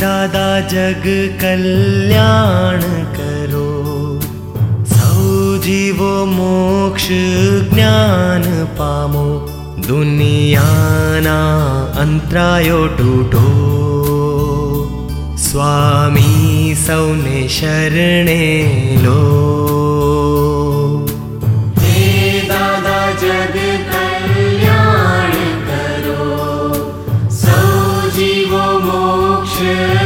दादा जग कल्याण करो सौ जीवो मोक्ष ज्ञान पामो दुनियाना अंतरायो टूटो स्वामी सौने शरणे to